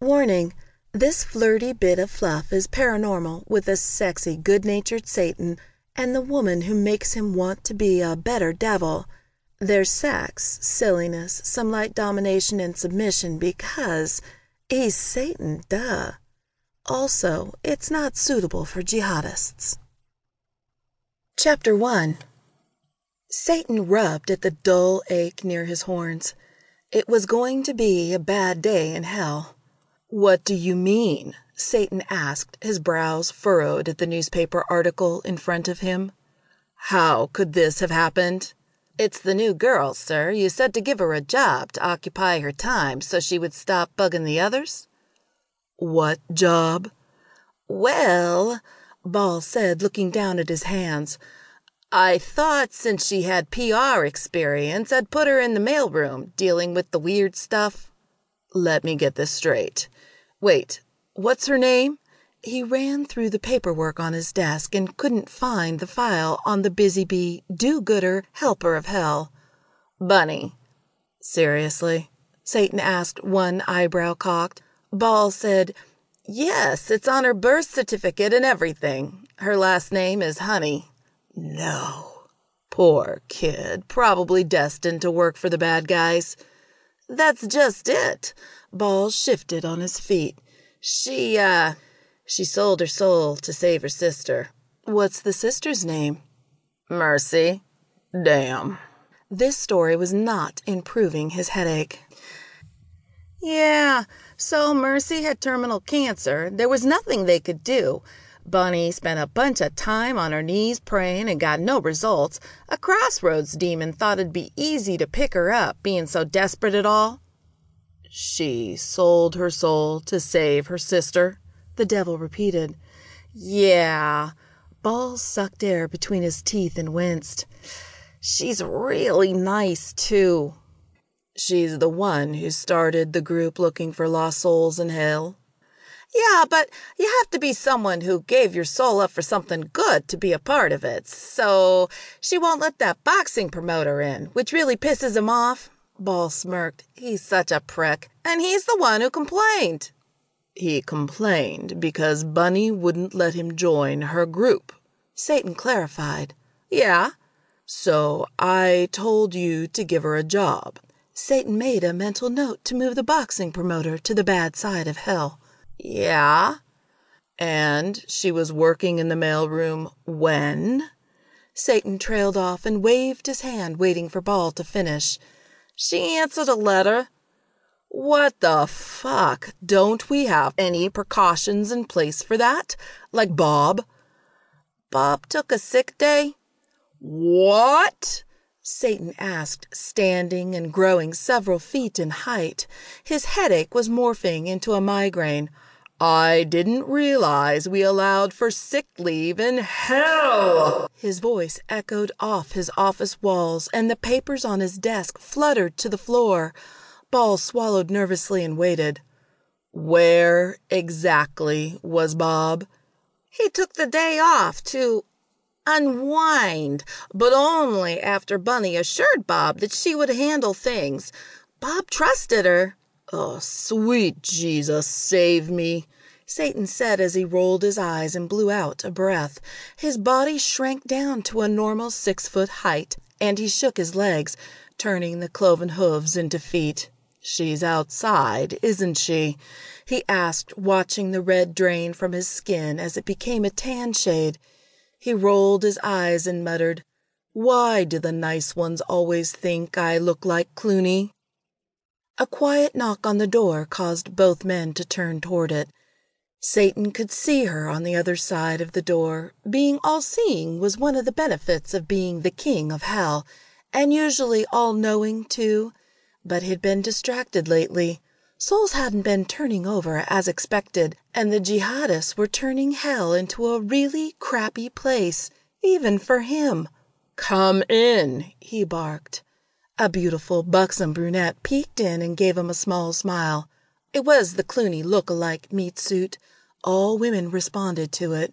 Warning: This flirty bit of fluff is paranormal with a sexy, good natured Satan and the woman who makes him want to be a better devil. There's sex, silliness, some light domination and submission because he's Satan, duh. Also, it's not suitable for jihadists. Chapter 1 Satan rubbed at the dull ache near his horns. It was going to be a bad day in hell. "What do you mean?" Satan asked, his brows furrowed at the newspaper article in front of him. "How could this have happened?" "It's the new girl, sir. You said to give her a job to occupy her time so she would stop bugging the others." "What job?" "Well," Ball said, looking down at his hands, "I thought since she had P.R. experience I'd put her in the mail room, dealing with the weird stuff." "Let me get this straight. Wait, what's her name?" He ran through the paperwork on his desk and couldn't find the file on the busy bee, do gooder, helper of hell. "Bunny." "Seriously?" Satan asked, one eyebrow cocked. Ball said, "Yes, it's on her birth certificate and everything. Her last name is Honey." No. Poor kid, probably destined to work for the bad guys. That's just it. Ball shifted on his feet. She, uh, she sold her soul to save her sister. What's the sister's name? Mercy. Damn. This story was not improving his headache. Yeah, so Mercy had terminal cancer. There was nothing they could do. Bunny spent a bunch of time on her knees praying and got no results. A crossroads demon thought it'd be easy to pick her up, being so desperate at all. She sold her soul to save her sister, the devil repeated. Yeah. Ball sucked air between his teeth and winced. She's really nice, too. She's the one who started the group looking for lost souls in hell. Yeah, but you have to be someone who gave your soul up for something good to be a part of it. So she won't let that boxing promoter in, which really pisses him off. Ball smirked. He's such a prick. And he's the one who complained. He complained because Bunny wouldn't let him join her group. Satan clarified. Yeah. So I told you to give her a job. Satan made a mental note to move the boxing promoter to the bad side of hell. Yeah. And she was working in the mailroom when? Satan trailed off and waved his hand, waiting for Ball to finish. She answered a letter. What the fuck? Don't we have any precautions in place for that? Like Bob? Bob took a sick day. What? Satan asked, standing and growing several feet in height. His headache was morphing into a migraine. I didn't realize we allowed for sick leave in hell. His voice echoed off his office walls, and the papers on his desk fluttered to the floor. Ball swallowed nervously and waited. Where exactly was Bob? He took the day off to unwind, but only after Bunny assured Bob that she would handle things. Bob trusted her. Oh, sweet Jesus, save me, Satan said as he rolled his eyes and blew out a breath. His body shrank down to a normal six foot height, and he shook his legs, turning the cloven hooves into feet. She's outside, isn't she? he asked, watching the red drain from his skin as it became a tan shade. He rolled his eyes and muttered, Why do the nice ones always think I look like Clooney? A quiet knock on the door caused both men to turn toward it. Satan could see her on the other side of the door. Being all seeing was one of the benefits of being the king of hell, and usually all knowing, too. But he'd been distracted lately. Souls hadn't been turning over as expected, and the jihadists were turning hell into a really crappy place, even for him. Come in, he barked. A beautiful, buxom brunette peeked in and gave him a small smile. It was the Clooney look-alike meat suit. All women responded to it.